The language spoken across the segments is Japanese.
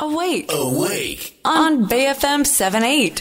Awake. Awake. On BFM 78.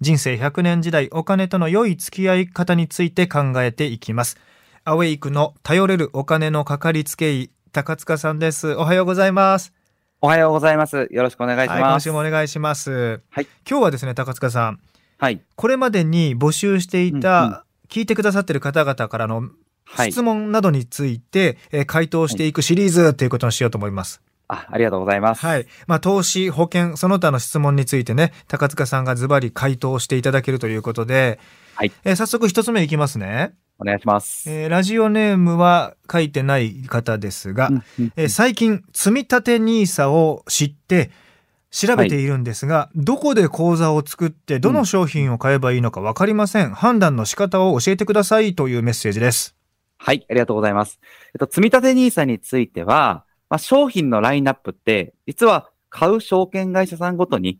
人生100年時代お金との良い付き合い方について考えていきます。アウェイクの頼れるお金のかかりつけ医、高塚さんです。おはようございます。おはようございます。よろしくお願いしはい、今ます。週もお願いします。はい。今日はですね、高塚さん、はい。これまでに募集していた、うんうん聞いてくださっている方々からのはい質。問などについて、えー回答していくシリーズということにしようと思います。あ、ありがとうございます。はい。まあ、投資、保険、その他の質問についてね、高塚さんがズバリ回答していただけるということで、はいえー早速一つ目いきますね。お願いします。えーラジオネームは書いてない方ですが、うんうんえー最近、積み立て NISA を知って、調べているんですが、どこで口座を作って、どの商品を買えばいいのか分かりません。判断の仕方を教えてくださいというメッセージです。はい。ありがとうございます。えっと、積立 NISA については、まあ、商品のラインナップって、実は買う証券会社さんごとに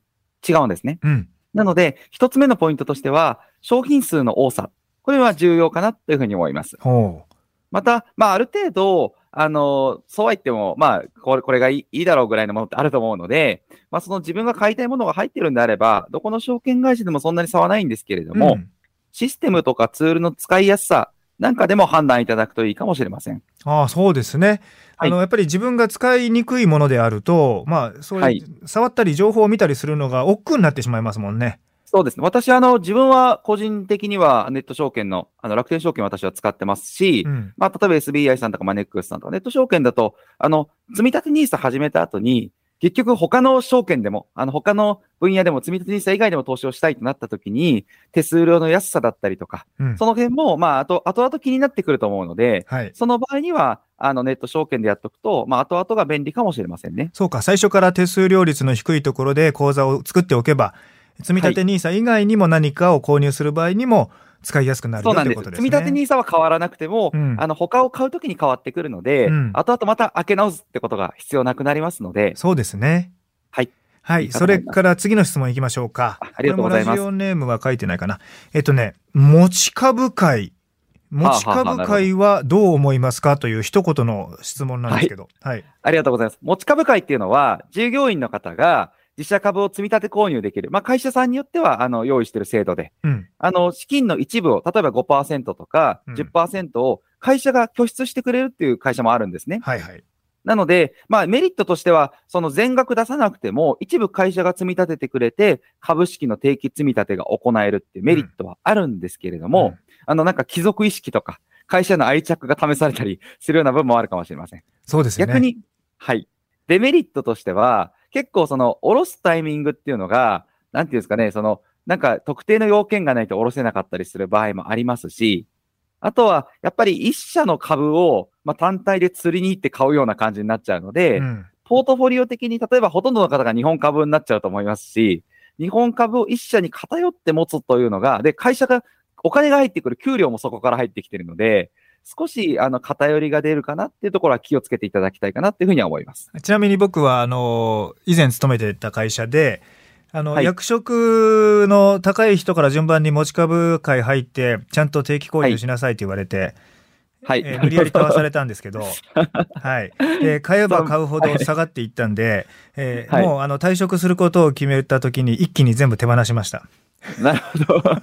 違うんですね。うん。なので、一つ目のポイントとしては、商品数の多さ。これは重要かなというふうに思います。ほまた、まあ、ある程度、あの、そうは言っても、まあ、これ、これがいいだろうぐらいのものってあると思うので、まあ、その自分が買いたいものが入ってるんであれば、どこの証券会社でもそんなに差はないんですけれどう。も、うんシステムとかツールの使いやすさなんかでも判断いただくといいかもしれません。ああ、そうですね。あの、やっぱり自分が使いにくいものであると、まあ、そういう、はい触ったり情報を見たりするのが億劫になってしまいますもんね。そうですね。私、あの、自分は個人的にはネット証券の、あの、楽天証券私は使ってますし、うん。まあ、例えば SBI さんとかマネックスさんとかネット証券だと、あの、積み立て NISA 始めた後に、結局他の証券でも、あの、他の分野でも積み立て NISA 以外でも投資をしたいとなった時に、手数料の安さだったりとか、うん。その辺も、まあ、あと、後々気になってくると思うので、はい。その場合には、あの、ネット証券でやっとくと、まあ、後々が便利かもしれませんね。そうか、最初から手数料率の低いところで口座を作っておけば、積み立て NISA 以外にも何かを購入する場合にも使いやすくなる。ということですね。積み立て NISA は変わらなくても、うんあの、他を買うときに変わってくるので、うん後々また開け直すってことが必要なくなりますので、そうですね。はい。はいそれから次の質問いきましょうか。あありがとうございますラジオネームは書いてないかな。えっとね、持ち株会。持ち株会はどう思いますかという一言の質問なんですけど。はい。ありがとうございます。持ち株会っていうのは、従業員の方が自社株を積み立て購入できる。まあ、会社さんによっては、あの、用意している制度で、うん。あの、資金の一部を、例えば5%とかうん10%を会社が拠出してくれるっていう会社もあるんですね。はいはい。なので、まあ、メリットとしては、その全額出さなくても、一部会社が積み立ててくれて、株式の定期積み立てが行えるっていうメリットはあるんですけれども、あの、なんか貴族意識とか、会社の愛着が試されたりするような部分もあるかもしれません。そうですよね。逆に、はい。デメリットとしては、結構その、下ろすタイミングっていうのが、なんていうんですかね、その、なんか特定の要件がないと下ろせなかったりする場合もありますし、あとは、やっぱり一社の株を、まあ、単体で釣りに行って買うような感じになっちゃうので、うん。ポートフォリオ的に、例えばほとんどの方が日本株になっちゃうと思いますし、日本株を一社に偏って持つというのが、で、会社が、お金が入ってくる、給料もそこから入ってきてるので、少し、あの、偏りが出るかなっていうところは気をつけていただきたいかなっていうふうには思います。ちなみに僕は、あの、以前勤めてた会社で、あの、はい役職の高い人から順番に持ち株会入って、ちゃんと定期購入しなさいって言われて、はい。えー無理やり買わされたんですけど、はい。で、買えば買うほど下がっていったんで、えーはいもう、あの、退職することを決めた時に一気に全部手放しました。なるほど。わ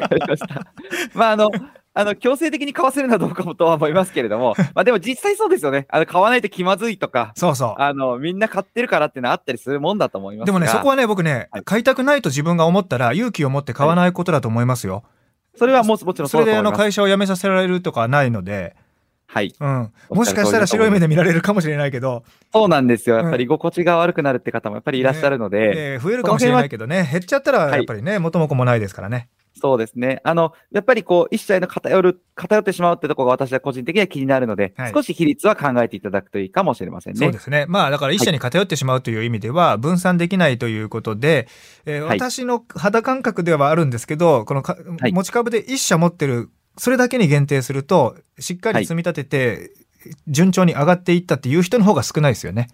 かりました。まあ、あの、あの、強制的に買わせるのはどうかもとは思いますけれども、まあでも実際そうですよね。あの、買わないと気まずいとか、そうそう。あの、みんな買ってるからっていうのはあったりするもんだと思いますがでもね、そこはね、僕ね、はい買いたくないと自分が思ったら、勇気を持って買わないことだと思いますよ。それはもうもちろんそれで、あの。会社を辞めさせられるとかはないので、はい。うん。もしかしたら白い目で見られるかもしれないけど、そうなんですよ。やっうんぱり居心地が悪くなるって方もやっぱりいらっしゃるので、えー増えるかもしれないけどね、減っちゃったらやっぱりね、元も子もないですからね。そうですね。あの、やっぱりこう、一社への偏る、偏ってしまうってところが私は個人的には気になるので、はい少し比率は考えていただくといいかもしれませんね。そうですね。まあだから一社に偏ってしまうという意味では分散できないということで、えーはい私の肌感覚ではあるんですけど、このか、はい持ち株で一社持ってる、それだけに限定すると、しっかり積み立てて、順調に上がっていったっていう人の方が少ないですよね。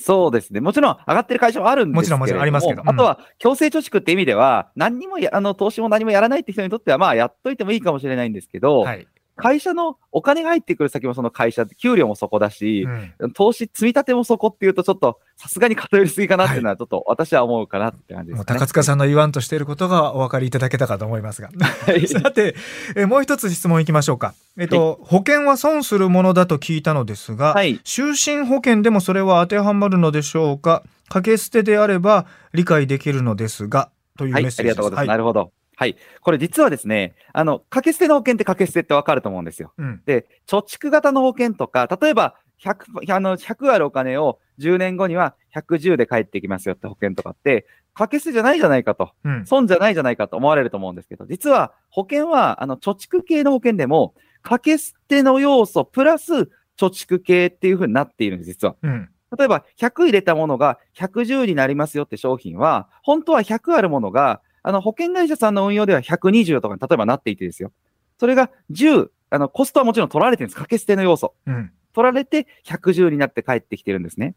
そうですね。もちろん上がってる会社はあるんですけれども。もちろんもちろんありますけどうんあとは、強制貯蓄って意味では、何にもや、あの、投資も何もやらないって人にとっては、まあ、やっといてもいいかもしれないんですけど、はい。会社のお金が入ってくる先もその会社給料もそこだし、うん投資、積み立てもそこっていうとちょっっとさすがに偏りすぎかなっていうのはちょっと私は思うかなって感じですもうかね。高塚さんの言わんとしていることがお分かりいただけたかと思いますが。はいさて、えもう一つ質問いきましょうか。えっと、保険は損するものだと聞いたのですが、はい。就寝保険でもそれは当てはまるのでしょうか掛け捨てであれば理解できるのですが、というメッセージです。りがとうございます。はなるほど。はい。これ実はですね、あの、掛け捨ての保険って掛け捨てってわかると思うんですよ。うん。で、貯蓄型の保険とか、例えば100、あの、100あるお金を10年後には110で返ってきますよって保険とかって、掛け捨てじゃないじゃないかと、うん。損じゃないじゃないかと思われると思うんですけど、実は保険は、あの、貯蓄系の保険でも、掛け捨ての要素プラス貯蓄系っていう風になっているんです、実は。うん。例えば、100入れたものが110になりますよって商品は、本当は100あるものが、あの、保険会社さんの運用では120とかに例えばなっていてですよ。それが10、あの、コストはもちろん取られてるんです。掛け捨ての要素。うん。取られて110になって帰ってきてるんですね。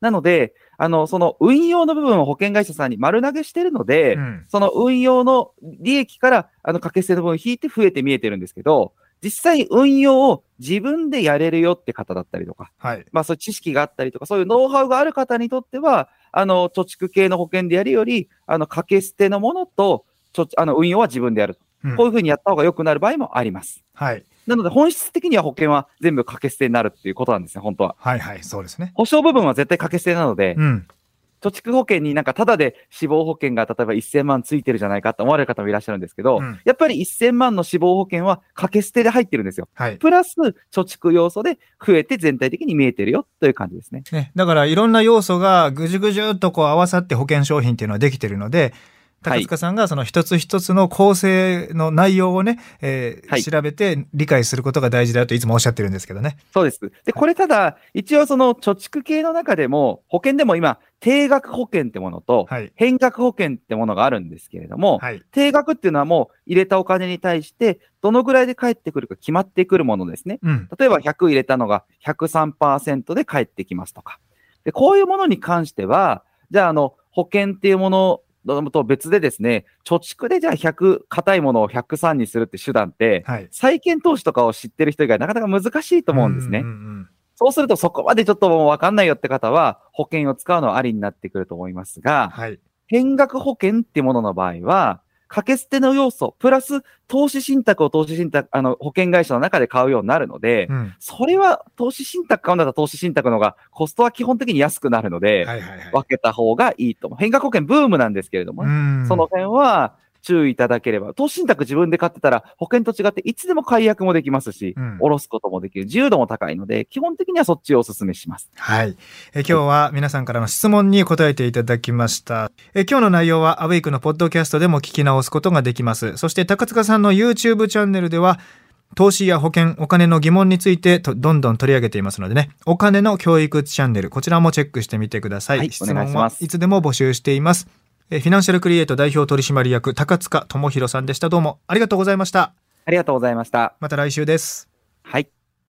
なので、あの、その運用の部分を保険会社さんに丸投げしてるので、うん。その運用の利益から、あの、掛け捨ての部分を引いて増えて見えてるんですけど、実際運用を自分でやれるよって方だったりとか、はい。まあそういう知識があったりとか、そういうノウハウがある方にとっては、あの、貯蓄系の保険でやるより、あの、掛け捨てのものと、ちょあの、運用は自分でやるこういうふうにやった方が良くなる場合もあります。はい。なので、本質的には保険は全部掛け捨てになるっていうことなんですね、本当は。はいはい。そうですね。保証部分は絶対掛け捨てなので、うん。貯蓄保険になんかタダで死亡保険が例えば1000万ついてるじゃないかって思われる方もいらっしゃるんですけど、うんやっぱり1000万の死亡保険は掛け捨てで入ってるんですよ。はい。プラス貯蓄要素で増えて全体的に見えてるよという感じですね。ね、だからいろんな要素がぐじゅぐじゅっとこう合わさって保険商品っていうのはできてるので、高塚さんがその一つ一つの構成の内容をね、えーはい調べて理解することが大事だといつもおっしゃってるんですけどね。そうです。で、これただ、一応その貯蓄系の中でも、保険でも今、定額保険ってものと、はい。変額保険ってものがあるんですけれども、はい。定額っていうのはもう入れたお金に対して、どのぐらいで返ってくるか決まってくるものですね。うん。例えば100入れたのが103%で返ってきますとか。で、こういうものに関しては、じゃあ、あの、保険っていうものと別でですね、貯蓄でじゃあ100、硬いものを103にするって手段って、はい。債券投資とかを知ってる人以外なかなか難しいと思うんですね。うんうんそうするとそこまでちょっともうわかんないよって方は、保険を使うのはありになってくると思いますが、はい。変額保険っていうものの場合は、掛け捨ての要素、プラス投資信託を投資信託、あの、保険会社の中で買うようになるので、うん。それは投資信託買うんだったら投資信託の方がコストは基本的に安くなるので、はいはいはい。分けた方がいいと思う。変額保険ブームなんですけれどもね、うんその辺は注意いただければ、投資信託自分で買ってたら保険と違っていつでも解約もできますし、うん下ろすこともできる。自由度も高いので、基本的にはそっちをお勧めします。はい。え今日は皆さんからの質問に答えていただきました。え今日の内容はアウェイクのポッドキャストでも聞き直すことができます。そして高塚さんの YouTube チャンネルでは投資や保険、お金の疑問についてとどんどん取り上げていますのでね、お金の教育チャンネル、こちらもチェックしてみてください。はい質問はいつでも募集しています。えフィナンシャルクリエイト代表取締役高塚智博さんでした。どうもありがとうございました。ありがとうございました。また来週です。はい。